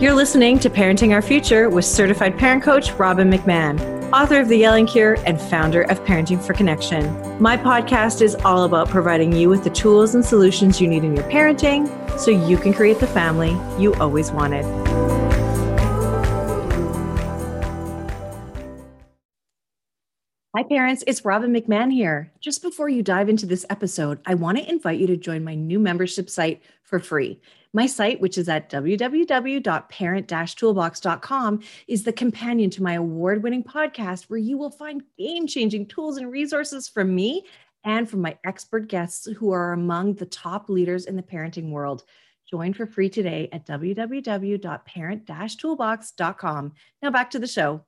You're listening to Parenting Our Future with certified parent coach Robin McMahon, author of The Yelling Cure and founder of Parenting for Connection. My podcast is all about providing you with the tools and solutions you need in your parenting so you can create the family you always wanted. Hi, parents. It's Robin McMahon here. Just before you dive into this episode, I want to invite you to join my new membership site for free. My site, which is at www.parent toolbox.com, is the companion to my award winning podcast where you will find game changing tools and resources from me and from my expert guests who are among the top leaders in the parenting world. Join for free today at www.parent toolbox.com. Now back to the show.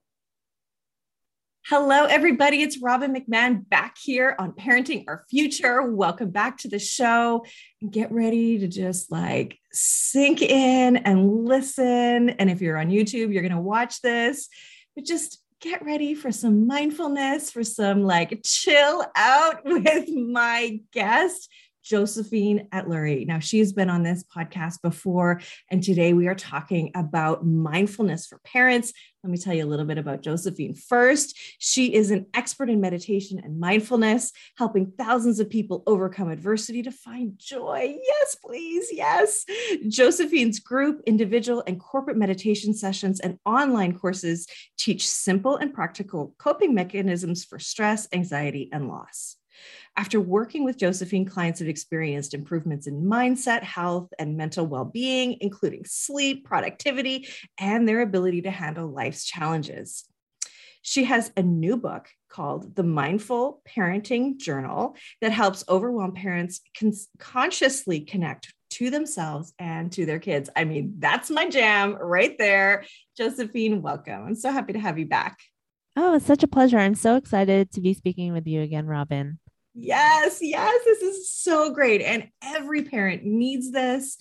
Hello, everybody. It's Robin McMahon back here on Parenting Our Future. Welcome back to the show. Get ready to just like sink in and listen. And if you're on YouTube, you're going to watch this, but just get ready for some mindfulness, for some like chill out with my guest. Josephine Atluri. Now, she's been on this podcast before, and today we are talking about mindfulness for parents. Let me tell you a little bit about Josephine first. She is an expert in meditation and mindfulness, helping thousands of people overcome adversity to find joy. Yes, please. Yes. Josephine's group, individual, and corporate meditation sessions and online courses teach simple and practical coping mechanisms for stress, anxiety, and loss. After working with Josephine, clients have experienced improvements in mindset, health, and mental well being, including sleep, productivity, and their ability to handle life's challenges. She has a new book called The Mindful Parenting Journal that helps overwhelmed parents con- consciously connect to themselves and to their kids. I mean, that's my jam right there. Josephine, welcome. I'm so happy to have you back. Oh, it's such a pleasure. I'm so excited to be speaking with you again, Robin. Yes, yes, this is so great. And every parent needs this,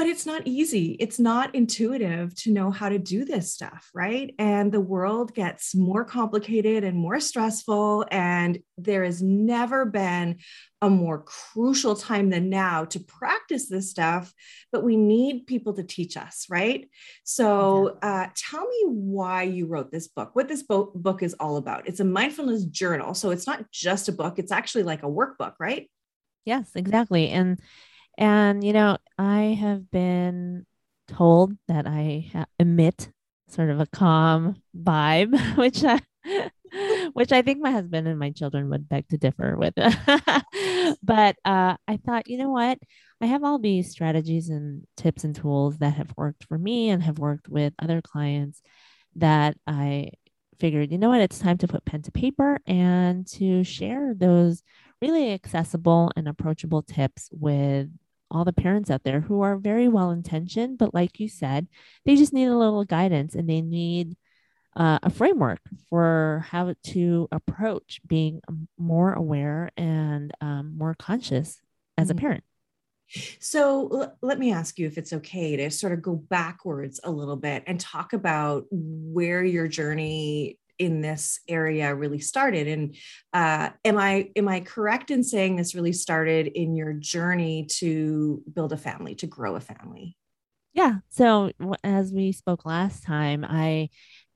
but it's not easy. It's not intuitive to know how to do this stuff, right? And the world gets more complicated and more stressful. And there has never been a more crucial time than now to practice this stuff, but we need people to teach us, right? So, uh, tell me why you wrote this book, what this bo- book is all about. It's a mindfulness journal. So, it's not just a book, it's actually like a workbook, right? Yes, exactly. And, and, you know, I have been told that I emit sort of a calm vibe, which I, which I think my husband and my children would beg to differ with. but uh, I thought, you know what? I have all these strategies and tips and tools that have worked for me and have worked with other clients that I figured, you know what? It's time to put pen to paper and to share those really accessible and approachable tips with all the parents out there who are very well intentioned, but like you said, they just need a little guidance and they need uh, a framework for how to approach being more aware and um, more conscious as mm-hmm. a parent. So l- let me ask you if it's okay to sort of go backwards a little bit and talk about where your journey in this area really started and uh, am i am i correct in saying this really started in your journey to build a family to grow a family yeah so as we spoke last time i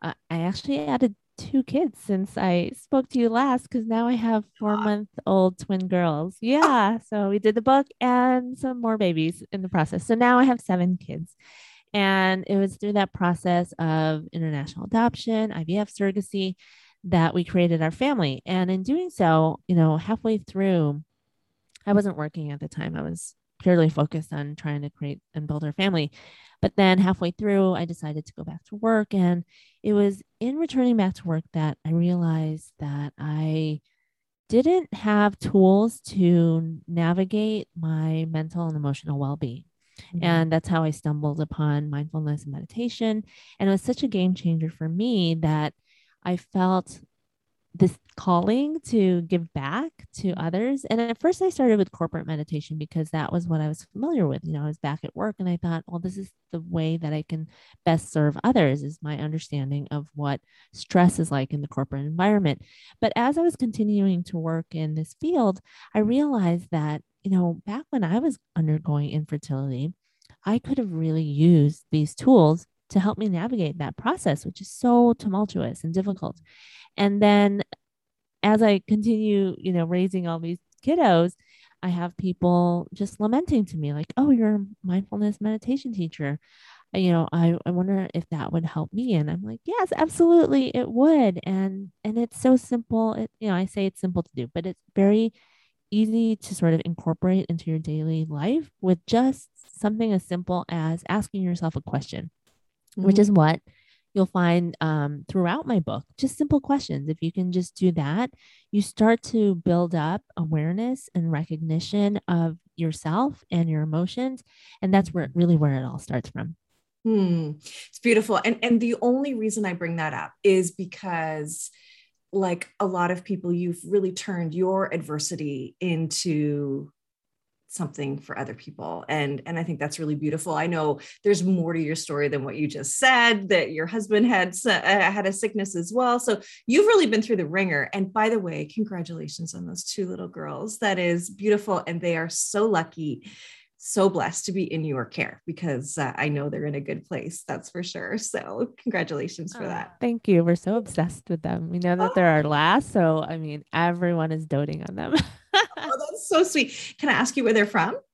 uh, I actually added two kids since I spoke to you last because now I have four month old twin girls. Yeah. So we did the book and some more babies in the process. So now I have seven kids. And it was through that process of international adoption, IVF surrogacy, that we created our family. And in doing so, you know, halfway through, I wasn't working at the time. I was purely focused on trying to create and build our family. But then halfway through, I decided to go back to work. And it was in returning back to work that I realized that I didn't have tools to navigate my mental and emotional well being. Mm-hmm. And that's how I stumbled upon mindfulness and meditation. And it was such a game changer for me that I felt this calling to give back to others. And at first, I started with corporate meditation because that was what I was familiar with. You know, I was back at work and I thought, well, this is the way that I can best serve others, is my understanding of what stress is like in the corporate environment. But as I was continuing to work in this field, I realized that, you know, back when I was undergoing infertility, I could have really used these tools to help me navigate that process, which is so tumultuous and difficult. And then as I continue, you know, raising all these kiddos, I have people just lamenting to me, like, oh, you're a mindfulness meditation teacher. You know, I, I wonder if that would help me. And I'm like, yes, absolutely, it would. And and it's so simple. It, you know, I say it's simple to do, but it's very easy to sort of incorporate into your daily life with just something as simple as asking yourself a question, mm-hmm. which is what you'll find um, throughout my book just simple questions if you can just do that you start to build up awareness and recognition of yourself and your emotions and that's where really where it all starts from hmm. it's beautiful and and the only reason i bring that up is because like a lot of people you've really turned your adversity into something for other people and and i think that's really beautiful. I know there's more to your story than what you just said that your husband had uh, had a sickness as well. So you've really been through the wringer and by the way congratulations on those two little girls. That is beautiful and they are so lucky so blessed to be in your care because uh, I know they're in a good place. That's for sure. So, congratulations for that. Thank you. We're so obsessed with them. We know that oh. they're our last. So, I mean, everyone is doting on them. oh, that's so sweet. Can I ask you where they're from?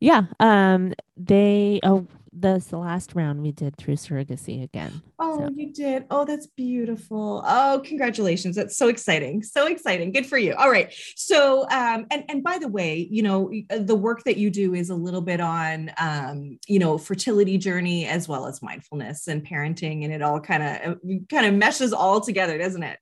Yeah. Um, they, oh, this the last round we did through surrogacy again. Oh, so. you did. Oh, that's beautiful. Oh, congratulations. That's so exciting. So exciting. Good for you. All right. So, um, and and by the way, you know, uh, the work that you do is a little bit on um, you know, fertility journey as well as mindfulness and parenting, and it all kind of kind of meshes all together, doesn't it?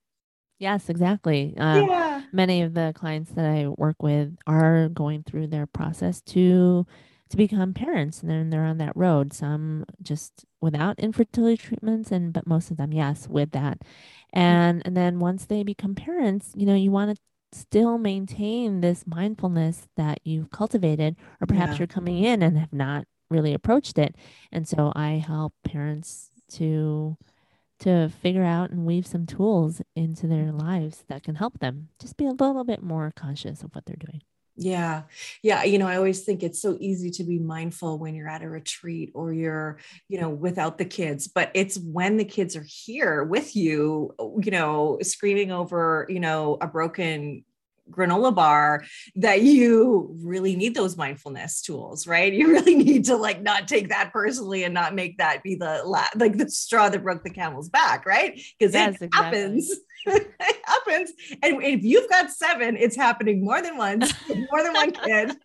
Yes, exactly. Um, yeah. Many of the clients that I work with are going through their process to to become parents and then they're on that road some just without infertility treatments and but most of them yes with that mm. and and then once they become parents you know you want to still maintain this mindfulness that you've cultivated or perhaps yeah. you're coming in and have not really approached it and so i help parents to to figure out and weave some tools into their lives that can help them just be a little bit more conscious of what they're doing yeah. Yeah. You know, I always think it's so easy to be mindful when you're at a retreat or you're, you know, without the kids, but it's when the kids are here with you, you know, screaming over, you know, a broken granola bar that you really need those mindfulness tools right? You really need to like not take that personally and not make that be the la- like the straw that broke the camel's back right? Because yes, it exactly. happens. It happens. And if you've got seven it's happening more than once more than one kid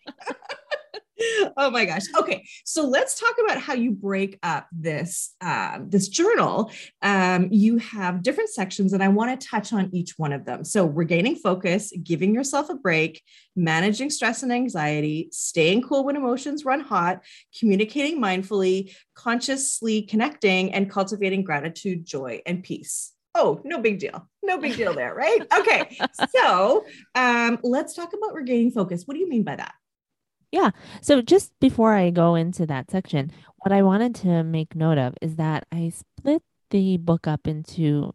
oh my gosh. Okay so let's talk about how you break up this um, this journal. Um, you have different sections and i want to touch on each one of them. So regaining focus giving yourself a break managing stress and anxiety staying cool when emotions run hot communicating mindfully consciously connecting and cultivating gratitude joy and peace. Oh no big deal. No big deal there right? Okay so um, let's talk about regaining focus. What do you mean by that yeah. So just before I go into that section, what I wanted to make note of is that I split the book up into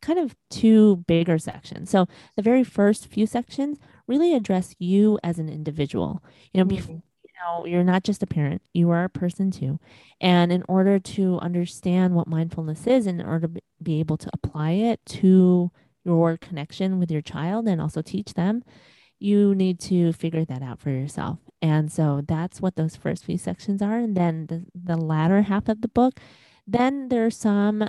kind of two bigger sections. So the very first few sections really address you as an individual. You know, mm-hmm. before, you know, you're not just a parent, you are a person too. And in order to understand what mindfulness is, in order to be able to apply it to your connection with your child and also teach them, you need to figure that out for yourself. And so that's what those first few sections are. And then the, the latter half of the book, then there are some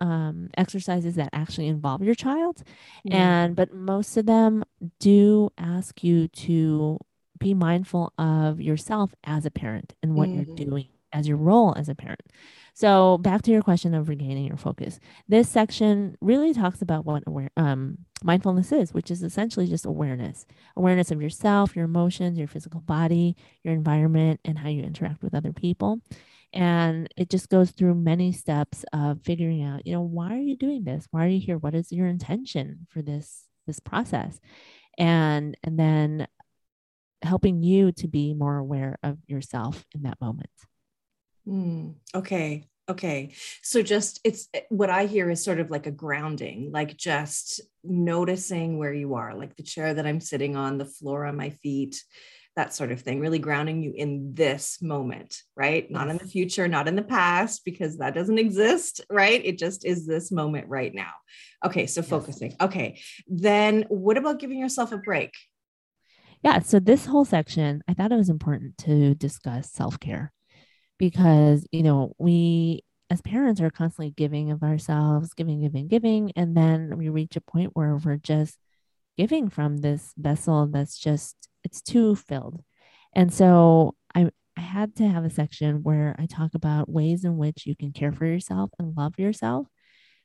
um, exercises that actually involve your child. And but most of them do ask you to be mindful of yourself as a parent and what mm-hmm. you're doing as your role as a parent. So back to your question of regaining your focus. This section really talks about what aware, um, mindfulness is, which is essentially just awareness, awareness of yourself, your emotions, your physical body, your environment, and how you interact with other people. And it just goes through many steps of figuring out, you know, why are you doing this? Why are you here? What is your intention for this this process? And and then helping you to be more aware of yourself in that moment. Mm, okay. Okay. So just it's eh, what I hear is sort of like a grounding, like just noticing where you are, like the chair that I'm sitting on, the floor on my feet, that sort of thing, really grounding you in this moment, right? Not in the future, not in the past, because that doesn't exist, right? It just is this moment right now. Okay, so yes. focusing. Okay, then what about giving yourself a break? Yeah, so this whole section, I thought it was important to discuss self care because, you know, we as parents are constantly giving of ourselves, giving, giving, giving. And then we reach a point where we're just giving from this vessel that's just it's too filled. And so I I had to have a section where I talk about ways in which you can care for yourself and love yourself.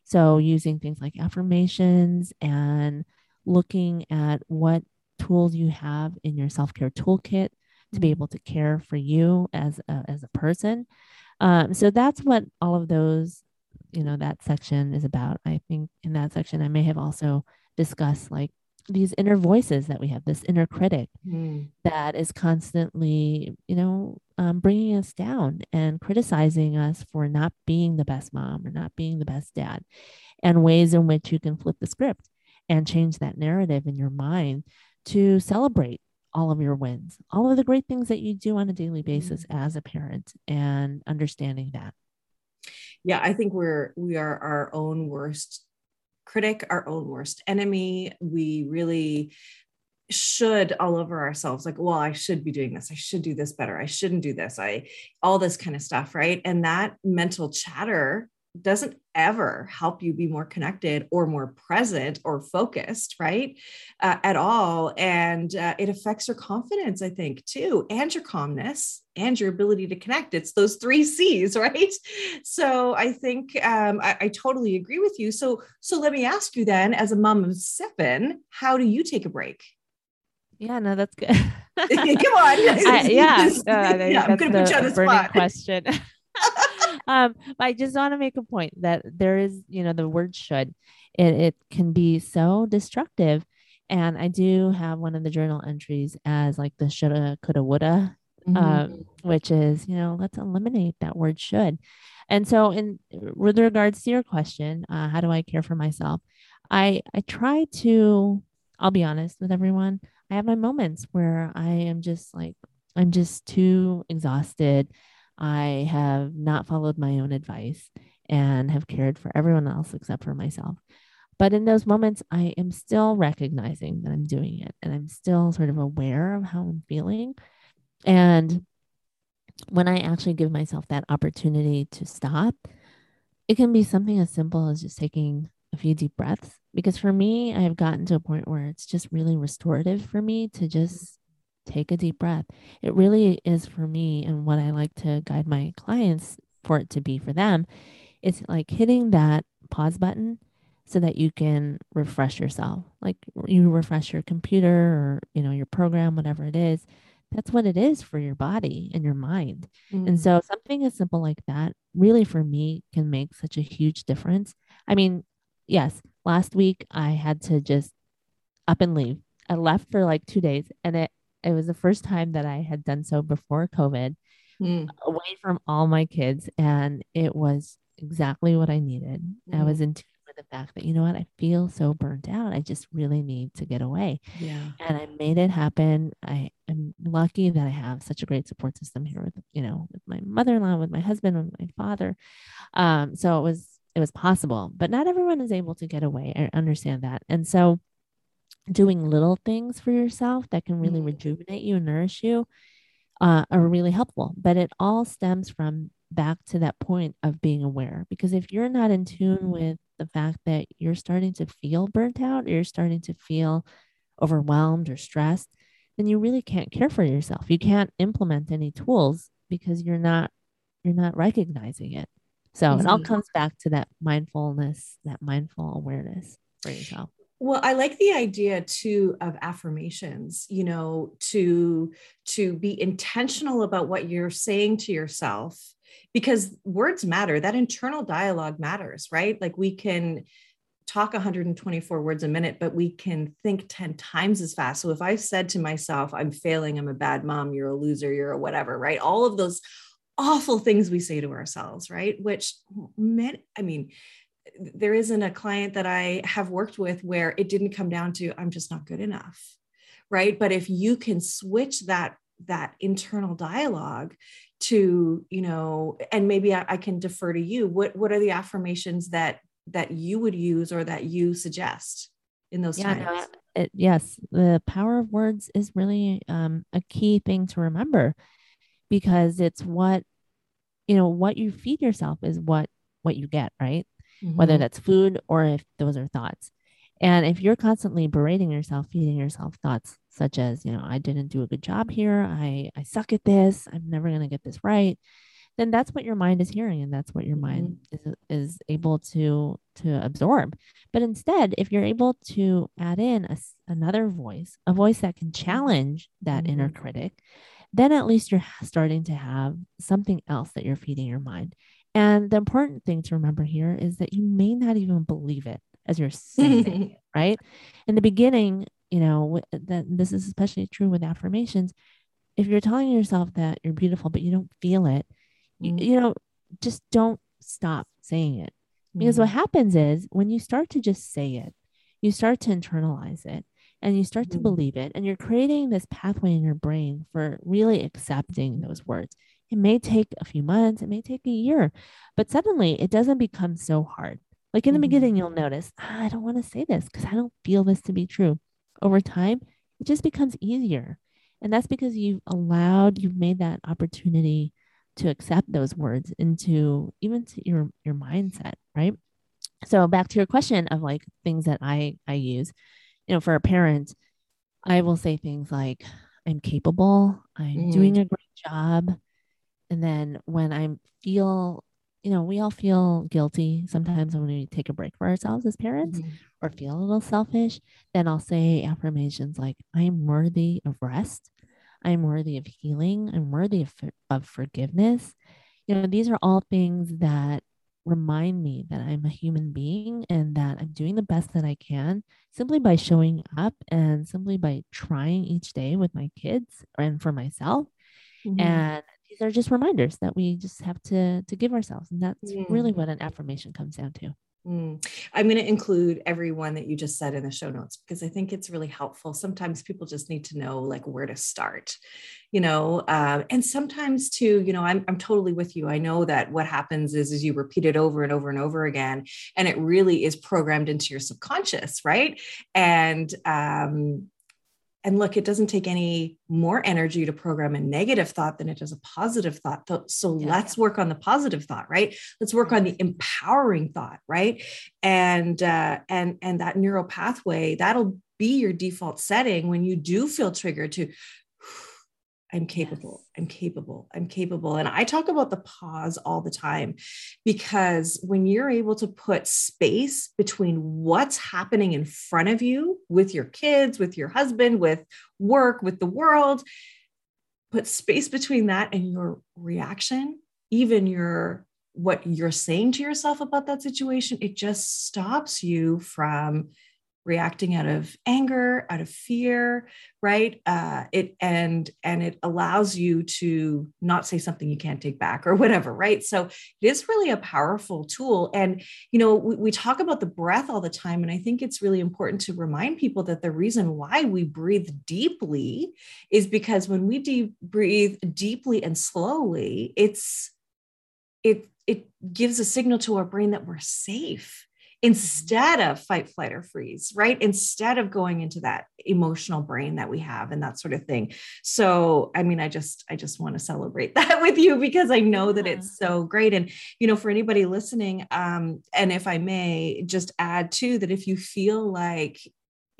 So using things like affirmations and looking at what tools you have in your self-care toolkit to be able to care for you as a, as a person. Um, so that's what all of those, you know, that section is about. I think in that section, I may have also discussed like these inner voices that we have, this inner critic mm. that is constantly, you know, um, bringing us down and criticizing us for not being the best mom or not being the best dad, and ways in which you can flip the script and change that narrative in your mind to celebrate all of your wins, all of the great things that you do on a daily basis mm. as a parent, and understanding that. Yeah, I think we're we are our own worst critic, our own worst enemy. We really should all over ourselves like well i should be doing this i should do this better i shouldn't do this i all this kind of stuff right and that mental chatter doesn't ever help you be more connected or more present or focused, right? Uh, at all. And uh, it affects your confidence, I think, too, and your calmness and your ability to connect. It's those three C's, right? So I think um, I, I totally agree with you. So, so let me ask you then, as a mom of seven, how do you take a break? Yeah, no, that's good. Come on. I, yeah, uh, yeah I'm going to put you on the spot. question. Um, I just want to make a point that there is, you know, the word should, it, it can be so destructive. And I do have one of the journal entries as like the shoulda, coulda, woulda, mm-hmm. um, which is, you know, let's eliminate that word should. And so, in with regards to your question, uh, how do I care for myself? I I try to. I'll be honest with everyone. I have my moments where I am just like I'm just too exhausted I have not followed my own advice and have cared for everyone else except for myself. But in those moments, I am still recognizing that I'm doing it and I'm still sort of aware of how I'm feeling. And when I actually give myself that opportunity to stop, it can be something as simple as just taking a few deep breaths. Because for me, I have gotten to a point where it's just really restorative for me to just take a deep breath. It really is for me, and what I like to guide my clients for it to be for them. It's like hitting that pause button so that you can refresh yourself. Like you refresh your computer or, you know, your program, whatever it is. That's what it is for your body and your mind. Mm. And so something as simple like that really for me can make such a huge difference. I mean, yes, last week I had to just up and leave. I left for like 2 days and it it was the first time that I had done so before COVID, mm. away from all my kids. And it was exactly what I needed. Mm. I was in tune with the fact that, you know what, I feel so burnt out. I just really need to get away. Yeah. And I made it happen. I am lucky that I have such a great support system here with, you know, with my mother-in-law, with my husband, with my father. Um, so it was it was possible, but not everyone is able to get away. I understand that. And so doing little things for yourself that can really mm-hmm. rejuvenate you and nourish you uh, are really helpful. But it all stems from back to that point of being aware. Because if you're not in tune with the fact that you're starting to feel burnt out, or you're starting to feel overwhelmed or stressed, then you really can't care for yourself. You can't implement any tools because you're not you're not recognizing it. So mm-hmm. it all comes back to that mindfulness, that mindful awareness for yourself. Well, I like the idea too of affirmations, you know, to to be intentional about what you're saying to yourself because words matter. That internal dialogue matters, right? Like we can talk 124 words a minute, but we can think 10 times as fast. So if I said to myself, I'm failing, I'm a bad mom, you're a loser, you're a whatever, right? All of those awful things we say to ourselves, right? Which meant, I mean, there isn't a client that I have worked with where it didn't come down to, I'm just not good enough. Right. But if you can switch that that internal dialogue to you know and maybe I, I, can defer to you what what are the affirmations that that you would use or that you suggest in those yeah, times no, it, yes the power of words is really um, a key thing to remember because it's what you know what you feed yourself is what what you get right mm-hmm. whether that's food or if those are thoughts and if you're constantly berating yourself feeding yourself thoughts such as you know i didn't do a good job here i i suck at this i'm never going to get this right then that's what your mind is hearing and that's what your mind mm-hmm. is is able to to absorb but instead if you're able to add in a, another voice a voice that can challenge that mm-hmm. inner critic then at least you're starting to have something else that you're feeding your mind and the important thing to remember here is that you may not even believe it as you're saying it, right in the beginning you know that this is especially true with affirmations if you're telling yourself that you're beautiful but you don't feel it mm-hmm. you, you, know just don't stop saying it because mm-hmm. what happens is when you start to just say it you start to internalize it and you start mm-hmm. to believe it and you're creating this pathway in your brain for really accepting those words it may take a few months it may take a year but suddenly it doesn't become so hard like in the mm-hmm. beginning you'll notice ah, i don't want to say this because i don't feel this to be true over time it just becomes easier and that's because you've allowed you've made that opportunity to accept those words into even to your your mindset right so back to your question of like things that i i use you know for a parent i will say things like i'm capable i'm mm. doing a great job and then when i feel you know we all feel guilty sometimes when we take a break for ourselves as parents mm-hmm. or feel a little selfish then i'll say affirmations like i am worthy of rest I'm worthy of healing. I'm worthy of, of forgiveness. You know, these are all things that remind me that I'm a human being and that I'm doing the best that I can simply by showing up and simply by trying each day with my kids and for myself. Mm-hmm. And these are just reminders that we just have to to give ourselves. And that's mm. really what an affirmation comes down to. Mm. I'm going to include everyone that you just said in the show notes because I think it's really helpful. Sometimes people just need to know like where to start, you know, uh, and sometimes too, you know, I'm, I'm totally with you. I know that what happens is, is you repeat it over and over and over again, and it really is programmed into your subconscious, right? And um, and look, it doesn't take any more energy to program a negative thought than it does a positive thought. So yeah. let's work on the positive thought, right? Let's work on the empowering thought, right? And uh, and and that neural pathway that'll be your default setting when you do feel triggered to I'm capable. Yes. I'm capable. I'm capable. And I talk about the pause all the time because when you're able to put space between what's happening in front of you with your kids, with your husband, with work, with the world, put space between that and your reaction, even your what you're saying to yourself about that situation, it just stops you from reacting out of anger out of fear right? Uh, it and and it allows you to not say something you can't take back or whatever right? So it is really a powerful tool. And you know we, we talk about the breath all the time and i think it's really important to remind people that the reason why we breathe deeply is because when we deep breathe deeply and slowly it's it it gives a signal to our brain that we're safe instead of fight, flight, or freeze, right? Instead of going into that emotional brain that we have and that sort of thing. So, I mean, I just, I just want to celebrate that with you because I know that it's so great. And, you know, for anybody listening, um, and if I may just add too, that if you feel like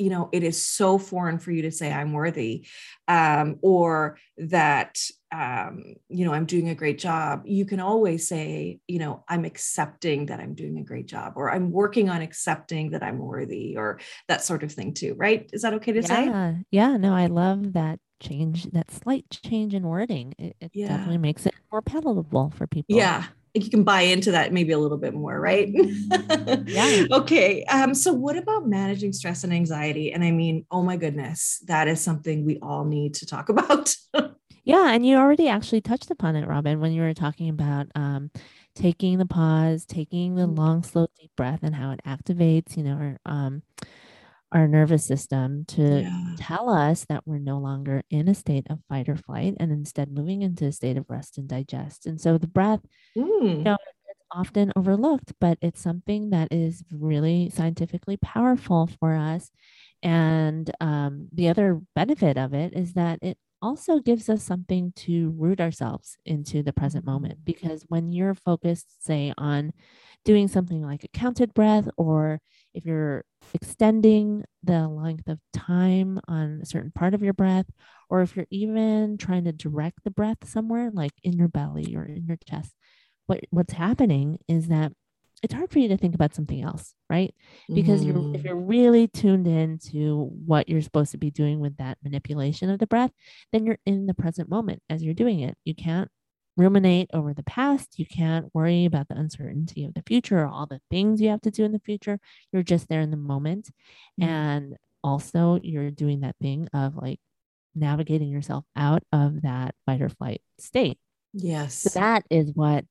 you know it is so foreign for you to say i'm worthy um, or that um, you know i'm doing a great job. You can always say you know i'm accepting that i'm doing a great job or i'm working on accepting that i'm worthy or that sort of thing too right? Is that okay to yeah. say yeah no i love that change that slight change in wording. It, it yeah. definitely makes it more palatable for people. Yeah you can buy into that maybe a little bit more, right? yeah. okay. Um, so what about managing stress and anxiety? And I mean, oh my goodness, that is something we all need to talk about. yeah. And you already actually touched upon it, Robin, when you were talking about um, taking the pause, taking the mm-hmm. long, slow, deep breath and how it activates, you know, our, um, our nervous system to Yeah. tell us that we're no longer in a state of fight or flight and instead moving into a state of rest and digest. And so the breath Mm. know, it's often overlooked, but it's something that is really scientifically powerful for us. And um, the other benefit of it is that it also gives us something to root ourselves into the present moment. Because when you're focused, say, on doing something like a counted breath, or if you're extending the length of time on a certain part of your breath, or if you're even trying to direct the breath somewhere, like in your belly or in your chest, what, what's happening is that it's hard for you to think about something else, right? Because you're if Mhm. you're really tuned in to what you're supposed to be doing with that manipulation of the breath, then you're in the present moment as you're doing it. You can't ruminate over the past. You can't worry about the uncertainty of the future or all the things you have to do in the future. You're just there in the moment. Mm. And also you're doing that thing of like navigating yourself out of that fight or flight state. So Yes. that is what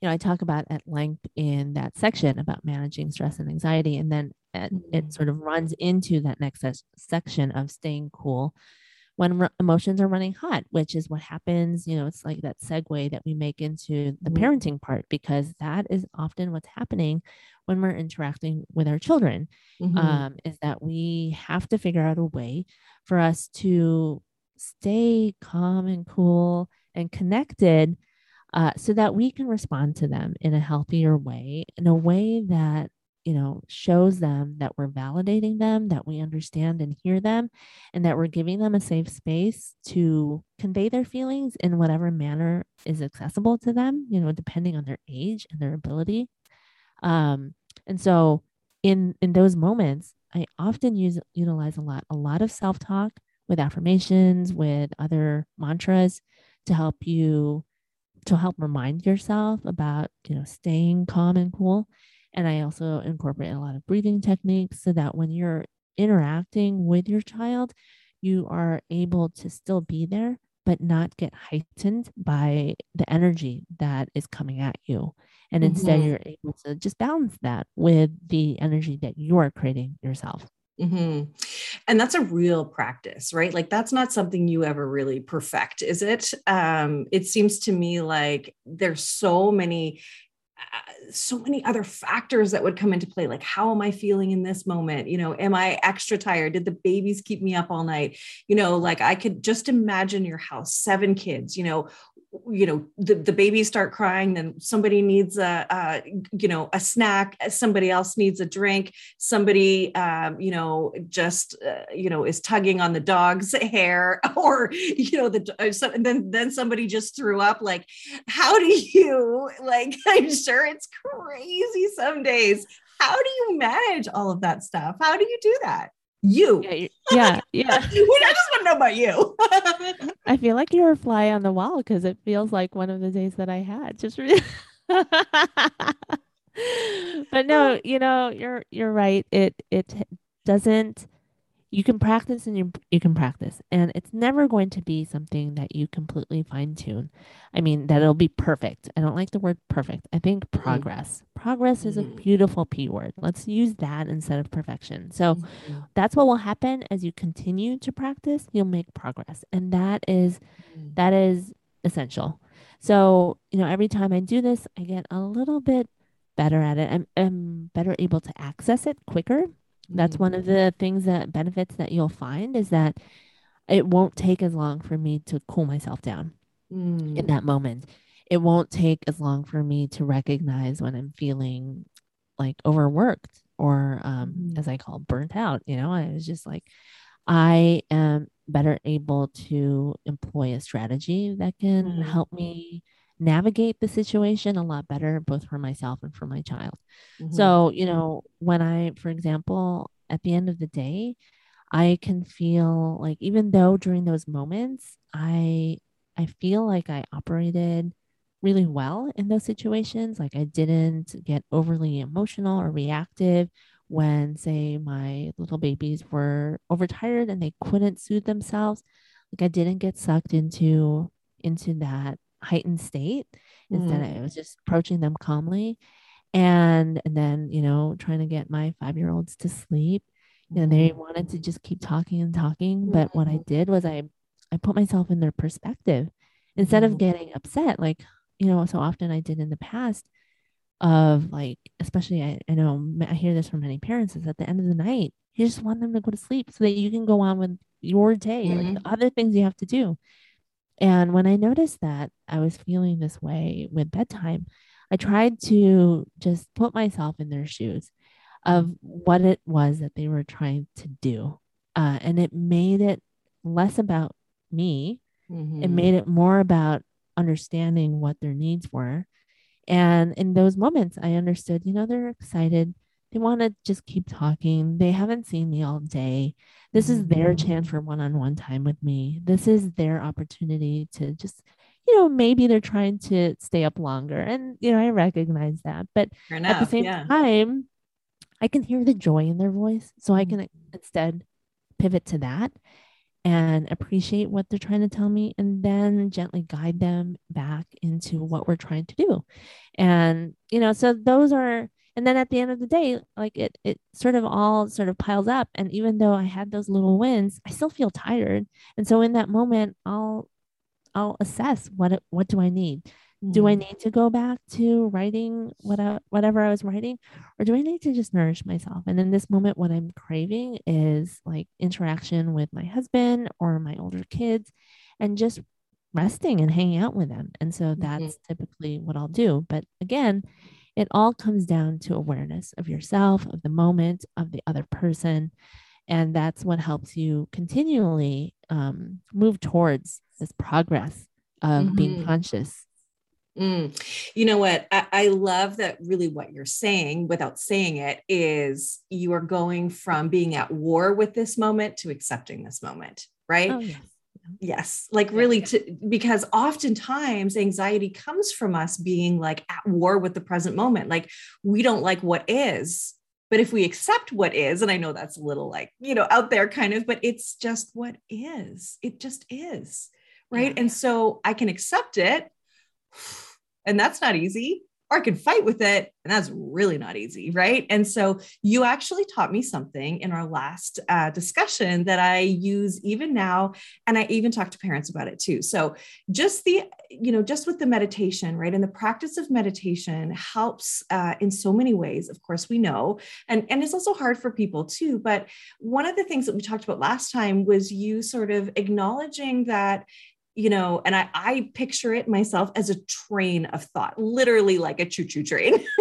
you know I talk about at length in that section about managing stress and anxiety, and then it, Mhm. it sort of runs into that next section of staying cool when r- emotions are running hot, which is what happens. You know, it's like that segue that we make into the Mhm. parenting part because that is often what's happening when we're interacting with our children. Mhm. Um, is that we have to figure out a way for us to stay calm and cool and connected uh, so that we can respond to them in a healthier way, in a way that you know shows them that we're validating them, that we understand and hear them, and that we're giving them a safe space to convey their feelings in whatever manner is accessible to them. You know, depending on their age and their ability. Um, and so, in in those moments, I often use utilize a lot a lot of self talk with affirmations, with other mantras to help you to help remind yourself about you know staying calm and cool and i also incorporate a lot of breathing techniques so that when you're interacting with your child you are able to still be there but not get heightened by the energy that is coming at you and instead Mhm. you're able to just balance that with the energy that you are creating yourself hmm And that's a real practice, right? Like that's not something you ever really perfect, is it? Um, it seems to me like there's so many Uh, so many other factors that would come into play like how am i feeling in this moment? You know am i extra tired? Did the babies keep me up all night? You know like i could just imagine your house seven kids you know you know the, the babies start crying then somebody needs a, a you know a snack somebody else needs a drink somebody um, you know just uh, you know is tugging on the dog's hair or you know the uh, so, and then then somebody just threw up like how do you like i'm sure it's crazy some days. How do you manage all of that stuff? How do you do that? You. Yeah yeah yeah. I just want to know about you I feel like you're a fly on the wall because it feels like one of the days that I had. Just really. but no, you know, you're you're right. It it doesn't. You can practice and you you can practice, and it's never going to be something that you completely fine tune. I mean, that it'll be perfect. I don't like the word perfect. I think progress. Progress is a Mhm. beautiful p word. Let's use that instead of perfection. So Mhm. that's what will happen as you continue to practice you'll make progress and that is Mhm. that is essential so you know every time i do this i get a little bit better at it i'm, I'm better able to access it quicker that's Mhm. one of the things that benefits that you'll find is that it won't take as long for me to cool myself down in Mm. that moment it won't take as long for me to recognize when i'm feeling like overworked or um, Mhm. as i call burnt out you know i was just like i am better able to employ a strategy that can Mhm. help me navigate the situation a lot better both for myself and for my child Mhm. so you know when i for example at the end of the day I can feel like even though during those moments I I feel like I operated really well in those situations like I didn't get overly emotional or reactive when say my little babies were overtired and they couldn't soothe themselves like I didn't get sucked into into that heightened state instead Mm. I was just approaching them calmly. And and then you know trying to get my 5-year-olds to sleep. And they wanted to just keep talking and talking. But what i did was i i put myself in their perspective instead of getting upset. Like you know so often i did in the past of like especially I, I know i hear this from many parents is at the end of the night you just want them to go to sleep so that you can go on with your day mm-hmm. like the other things you have to do and when i noticed that i was feeling this way with bedtime i tried to just put myself in their shoes of what it was that they were trying to do. Uh, and it made it less about me. Mm-hmm. It made it more about understanding what their needs were. And in those moments, I understood, you know, they're excited. They want to just keep talking. They haven't seen me all day. This is their mm-hmm. chance for one on one time with me. This is their opportunity to just, you know, maybe they're trying to stay up longer. And, you know, I recognize that. But enough, at the same yeah. time, I can hear the joy in their voice. So I can mm-hmm. instead pivot to that and appreciate what they're trying to tell me and then gently guide them back into what we're trying to do. And, you know, so those are, and then at the end of the day, like it, it sort of all sort of piles up. And even though I had those little wins, I still feel tired. And so in that moment, I'll, I'll assess what, what do I need? Do I mm. need to go back to writing what I, whatever I was writing, or do I need to just nourish myself? And in this moment, what I'm craving is like interaction with my husband or my older kids, and just resting and hanging out with them. And so that's mm-hmm. typically what I'll do. But again, it all comes down to awareness of yourself, of the moment, of the other person. And that's what helps you continually um, move towards this progress of mm-hmm. being conscious Mm. You know what? I, I, love that really what you're saying without saying it is you are going from being at war with this moment to accepting this moment, right? Oh, yes. Yes. Like really to because oftentimes anxiety comes from us being like at war with the present moment. Like we don't like what is. But if we accept what is, and I know that's a little like, you know, out there kind of, but it's just what is. It just is. Right. Yeah. And so I can accept it and that's not easy or I could fight with it. And that's really not easy. Right. And so you actually taught me something in our last uh, discussion that I use even now. And I even talk to parents about it too. So just the, you know, just with the meditation, right. And the practice of meditation helps uh, in so many ways. Of course, we know, and, and it's also hard for people too. But one of the things that we talked about last time was you sort of acknowledging that you know, and I, I picture it myself as a train of thought, literally like a choo choo train.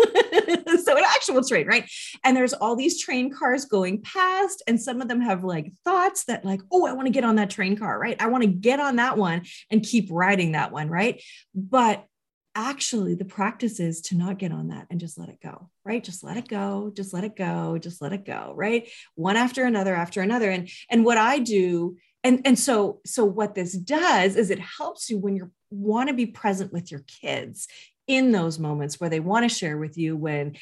so an actual train, right? And there's all these train cars going past, and some of them have like thoughts that, like, oh, I want to get on that train car, right? I want to get on that one and keep riding that one, right? But actually the practice is to not get on that and just let it go right just let it go just let it go just let it go right one after another after another and and what i do and and so so what this does is it helps you when you want to be present with your kids in those moments where they want to share with you when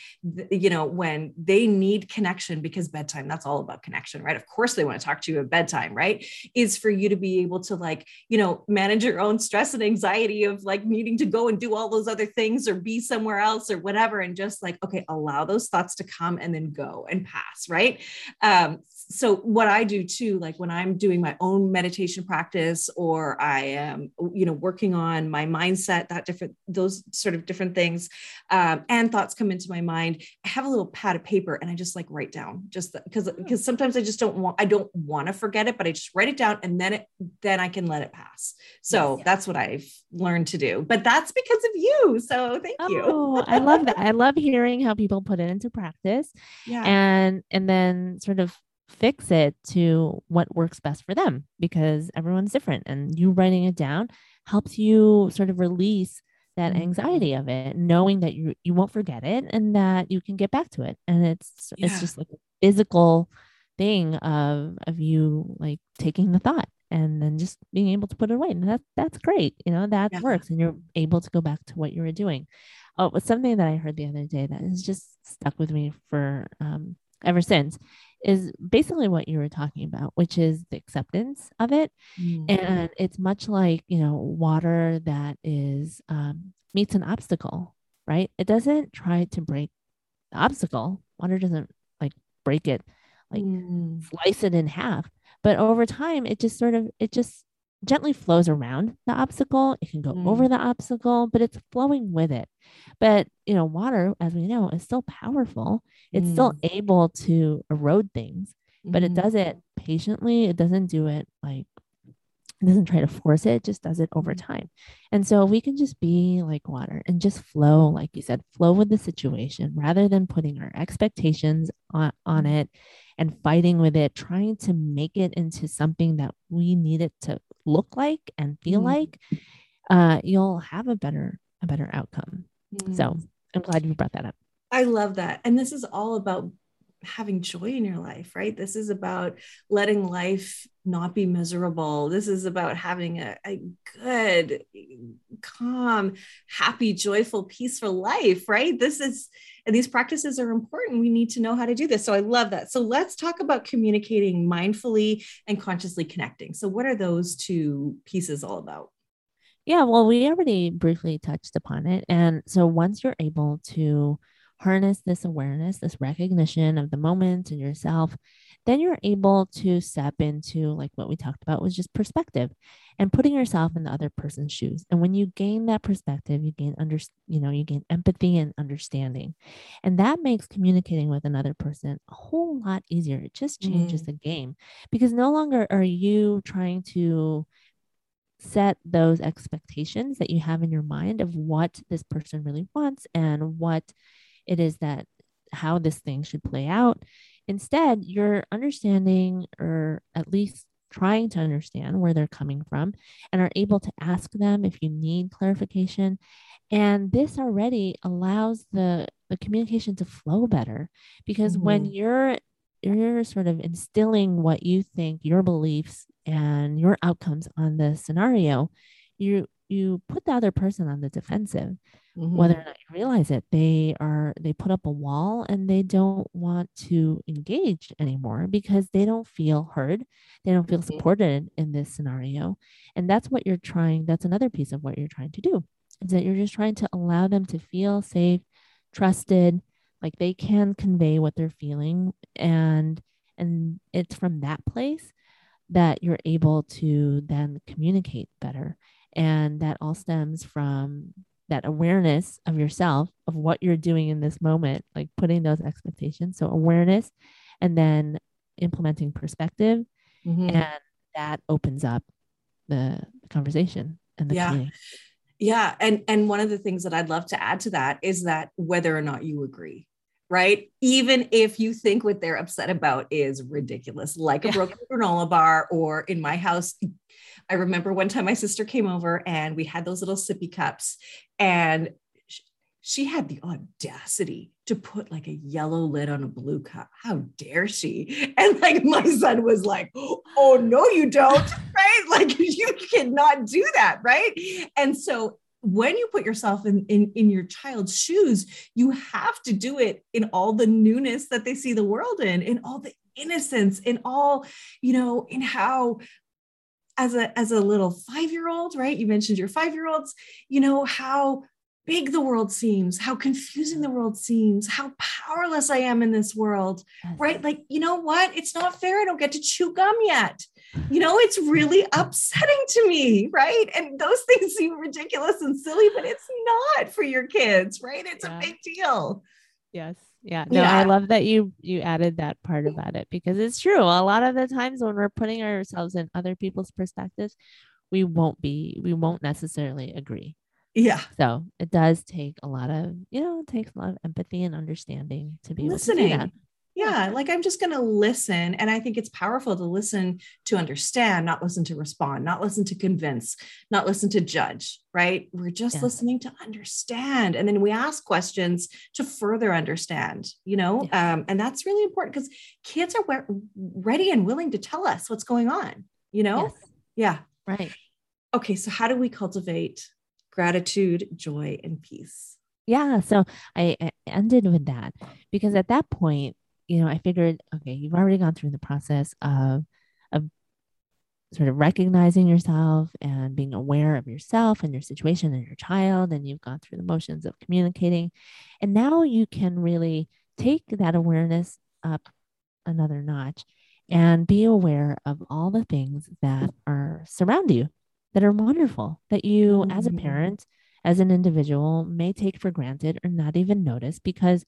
you know when they need connection because bedtime that's all about connection right? Of course they want to talk to you at bedtime right? Is for you to be able to like you know manage your own stress and anxiety of like needing to go and do all those other things or be somewhere else or whatever and just like okay allow those thoughts to come and then go and pass right? Um, so what i do too like when i'm doing my own meditation practice or i am you know working on my mindset that different those sort of different things um, and thoughts come into my mind i have a little pad of paper and i just like write down just because because sometimes i just don't want i don't want to forget it but i just write it down and then it then i can let it pass. So yes, that's what i've learned to do but that's because of you so thank oh, you i love that. I love hearing how people put it into practice yeah. and and then sort of fix it to what works best for them because everyone's different and you writing it down helps you sort of release that mm-hmm. anxiety of it knowing that you you won't forget it and that you can get back to it and it's yeah. it's just like a physical thing of of you like taking the thought and then just being able to put it away and that that's great you know that yeah. works and you're able to go back to what you were doing oh it was something that i heard the other day that has just stuck with me for um ever since is basically what you were talking about, which is the acceptance of it. Mm-hmm. And it's much like, you know, water that is um, meets an obstacle, right? It doesn't try to break the obstacle. Water doesn't like break it like mm. slice it in half. But over time, it just sort of, it just gently flows around the obstacle. It can go mm. over the obstacle, but it's flowing with it. But, you know, water, as we know, is still powerful. It's mm. still able to erode things, but mm. it mm-hmm. does it patiently. It doesn't do it like it doesn't try to force it, it just does it over mm-hmm. time. And so we can just be like water and just flow, like you said, flow with the situation rather than putting our expectations on, on it and fighting with it, trying to make it into something that we need it to look like and feel mm. like, uh, you'll have a better, a better outcome. Mm. So I'm glad you brought that up. I love that. And this is all about having joy in your life, right? This is about letting life not be miserable. This is about having a, a, good, calm, happy, joyful, peaceful life, right? This is, and these practices are important. We need to know how to do this. So I love that. So let's talk about communicating mindfully and consciously connecting. So, what are those two pieces all about? Yeah, well, we already briefly touched upon it. And so once you're able to harness this awareness, this recognition of the moment and yourself, then you're able to step into like what we talked about was just perspective and putting yourself in the other person's shoes. And when you gain that perspective, you gain under, you know, you gain empathy and understanding. And that makes communicating with another person a whole lot easier. It just changes mm. the game because no longer are you trying to set those expectations that you have in your mind of what this person really wants and what it is that how this thing should play out. Instead, you're understanding or at least trying to understand where they're coming from and are able to ask them if you need clarification. And this already allows the, the communication to flow better because mm-hmm. when you're you're sort of instilling what you think your beliefs and your outcomes on the scenario, you you put the other person on the defensive mm-hmm. whether or not you realize it they are they put up a wall and they don't want to engage anymore because they don't feel heard they don't feel mm-hmm. supported in this scenario and that's what you're trying that's another piece of what you're trying to do is that you're just trying to allow them to feel safe trusted like they can convey what they're feeling and and it's from that place that you're able to then communicate better and that all stems from that awareness of yourself, of what you're doing in this moment, like putting those expectations. So, awareness and then implementing perspective. Mm-hmm. And that opens up the, conversation and the yeah. Community. Yeah. And and one of the things that I'd love to add to that is that whether or not you agree, right? Even if you think what they're upset about is ridiculous, like a broken granola bar, or in my house, I remember one time my sister came over and we had those little sippy cups, and she had the audacity to put like a yellow lid on a blue cup. How dare she? And like my son was like, oh, no, you don't. right. Like you cannot do that. Right. And so when you put yourself in, in in your child's shoes you have to do it in all the newness that they see the world in in all the innocence in all you know in how as a as a little 5 year old right? You mentioned your 5 year olds you know how big the world seems how confusing the world seems how powerless i am in this world right like you know what it's not fair i don't get to chew gum yet you know, it's really upsetting to me, right? And those things seem ridiculous and silly, but it's not for your kids, right? It's yeah. a big deal. Yes. Yeah. No, yeah. I love that you you added that part about it because it's true. A lot of the times when we're putting ourselves in other people's perspectives, we won't be we won't necessarily agree. Yeah. So it does take a lot of, you know, it takes a lot of empathy and understanding to be listening. to yeah like i'm just going to listen and i think it's powerful to listen to understand not listen to respond not listen to convince not listen to judge right we're just yeah. listening to understand and then we ask questions to further understand you know yeah. um, and that's really important because kids are ready and willing to tell us what's going on you know yes. yeah right okay so how do we cultivate gratitude joy and peace yeah so I, I ended with that because at that point you know, I figured, okay, you've already gone through the process of of sort of recognizing yourself and being aware of yourself and your situation and your child, and you've gone through the motions of communicating. And now you can really take that awareness up another notch and be aware of all the things that are surround you that are wonderful that you mm-hmm. as a mm-hmm. parent as an individual may take for granted or not even notice because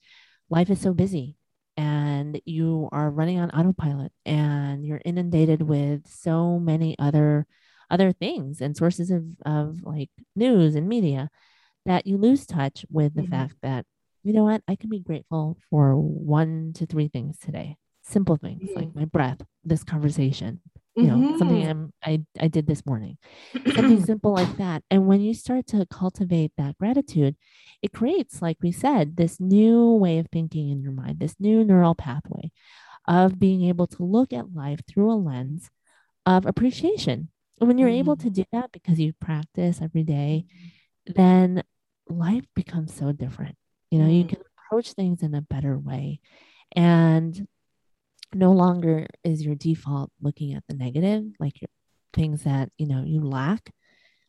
life is so busy and you are running on autopilot and you're inundated with so many other other things and sources of, of like news and media that you lose touch with the mm-hmm. fact that you know what i can be grateful for one to three things today simple things mm-hmm. like my breath this conversation you know mm-hmm. something I'm, i i did this morning something simple like that and when you start to cultivate that gratitude it creates like we said this new way of thinking in your mind this new neural pathway of being able to look at life through a lens of appreciation and when you're mm-hmm. able to do that because you practice every day then life becomes so different you know mm-hmm. you can approach things in a better way and no longer is your default looking at the negative like your things that you know you lack.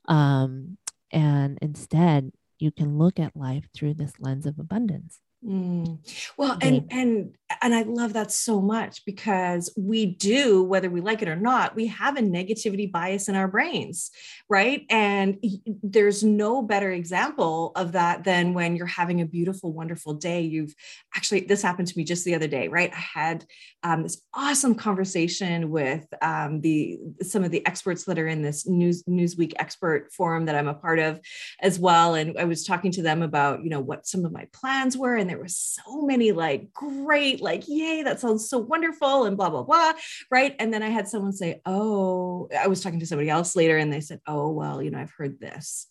Um and instead you can look at life through this lens of abundance Mm. Well, and and and I love that so much because we do, whether we like it or not, we have a negativity bias in our brains, right? And there's no better example of that than when you're having a beautiful, wonderful day. You've actually this happened to me just the other day, right? I had um, this awesome conversation with um, the some of the experts that are in this news Newsweek expert forum that I'm a part of as well, and I was talking to them about you know what some of my plans were and and there was so many like great like yay that sounds so wonderful and blah blah blah right and then i had someone say oh i was talking to somebody else later and they said oh well you know i've heard this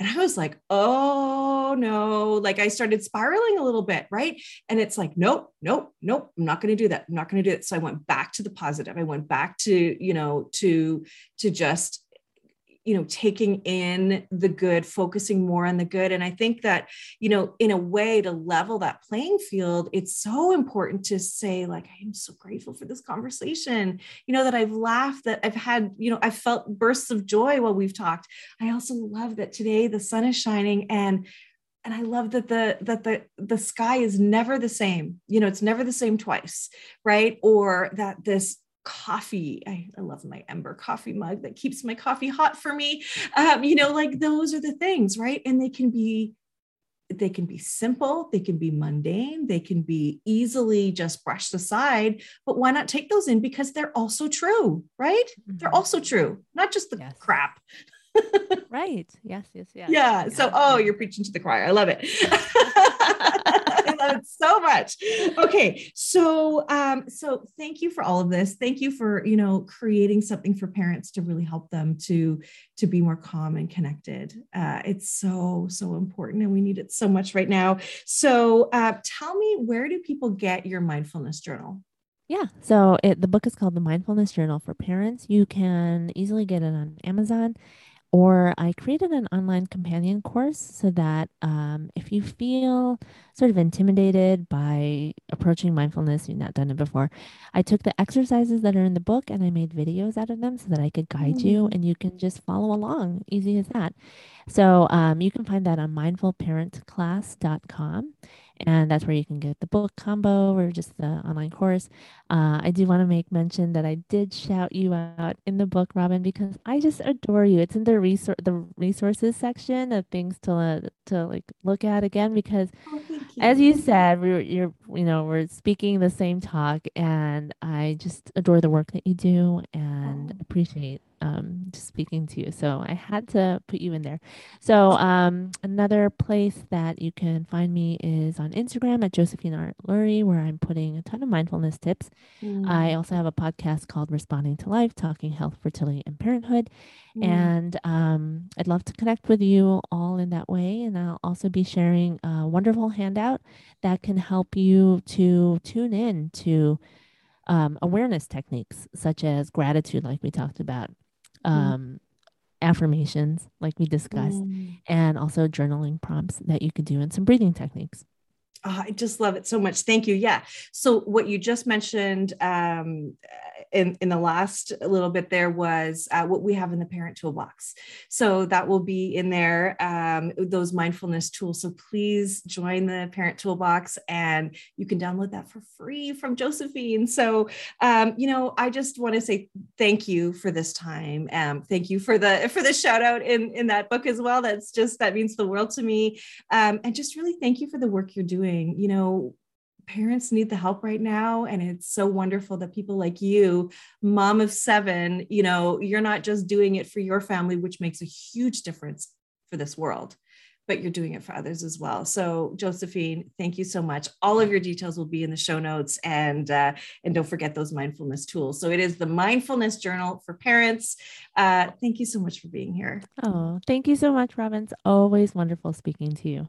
and I was like, oh no, like I started spiraling a little bit, right? And it's like, nope, nope, nope, I'm not going to do that. I'm not going to do it. So I went back to the positive. I went back to, you know, to to just you know taking in the good focusing more on the good. And i think that you know in a way to level that playing field it's so important to say like i am so grateful for this conversation. You know that i've laughed that i've had you know i've felt bursts of joy while we've talked. I also love that today the sun is shining and and i love that the that the the sky is never the same. You know it's never the same twice right? Or that this coffee. I, I, love my Ember coffee mug that keeps my coffee hot for me. Um, you know, like those are the things, right? And they can be they can be simple, they can be mundane, they can be easily just brushed aside. But why not take those in because they're also true, right? Mm-hmm. They're also true, not just the yes. crap. right. Yes, yes, yes. Yeah. yeah. So, oh, you're preaching to the choir. I love it. so much. Okay, so um, so thank you for all of this. Thank you for you know creating something for parents to really help them to to be more calm and connected. Uh, it's so so important, and we need it so much right now. So uh, tell me, where do people get your mindfulness journal? Yeah. So it, the book is called The Mindfulness Journal for Parents. You can easily get it on Amazon or I created an online companion course so that um, if you feel sort of intimidated by approaching mindfulness, you've not done it before, I took the exercises that are in the book and I made videos out of them so that I could guide mm. you and you can just follow along. Easy as that. So um, you can find that on mindfulparentclass.com and that's where you can get the book combo or just the online course. Uh, I do want to make mention that I did shout you out in the book, Robin, because I just adore you. It's in the resource the resources section of things to uh, to like look at again because, oh, you. as you said, we are you're you know we're speaking the same talk, and I just adore the work that you do and oh. appreciate um, just speaking to you. So I had to put you in there. So um, another place that you can find me is on Instagram at Josephine Art Lurie, where I'm putting a ton of mindfulness tips. Mm. I also have a podcast called Responding to Life, talking health, fertility, and parenthood. Mm. And um, I'd love to connect with you all in that way. And I'll also be sharing a wonderful handout that can help you to tune in to um, awareness techniques such as gratitude, like we talked about. Um, mm. affirmations, like we discussed, mm. and also journaling prompts that you could do and some breathing techniques. Oh, I just love it so much. Thank you. Yeah. So what you just mentioned um, in in the last little bit there was uh, what we have in the parent toolbox. So that will be in there. Um, those mindfulness tools. So please join the parent toolbox, and you can download that for free from Josephine. So um, you know, I just want to say thank you for this time. Um, thank you for the for the shout out in in that book as well. That's just that means the world to me. Um, and just really thank you for the work you're doing. You know, parents need the help right now and it's so wonderful that people like you mom of seven you know you're not just doing it for your family which makes a huge difference for this world but you're doing it for others as well. So josephine thank you so much. All of your details will be in the show notes and uh, and don't forget those mindfulness tools. So it is the mindfulness journal for parents. Uh, thank you so much for being here. Oh thank you so much robin. It's always wonderful speaking to you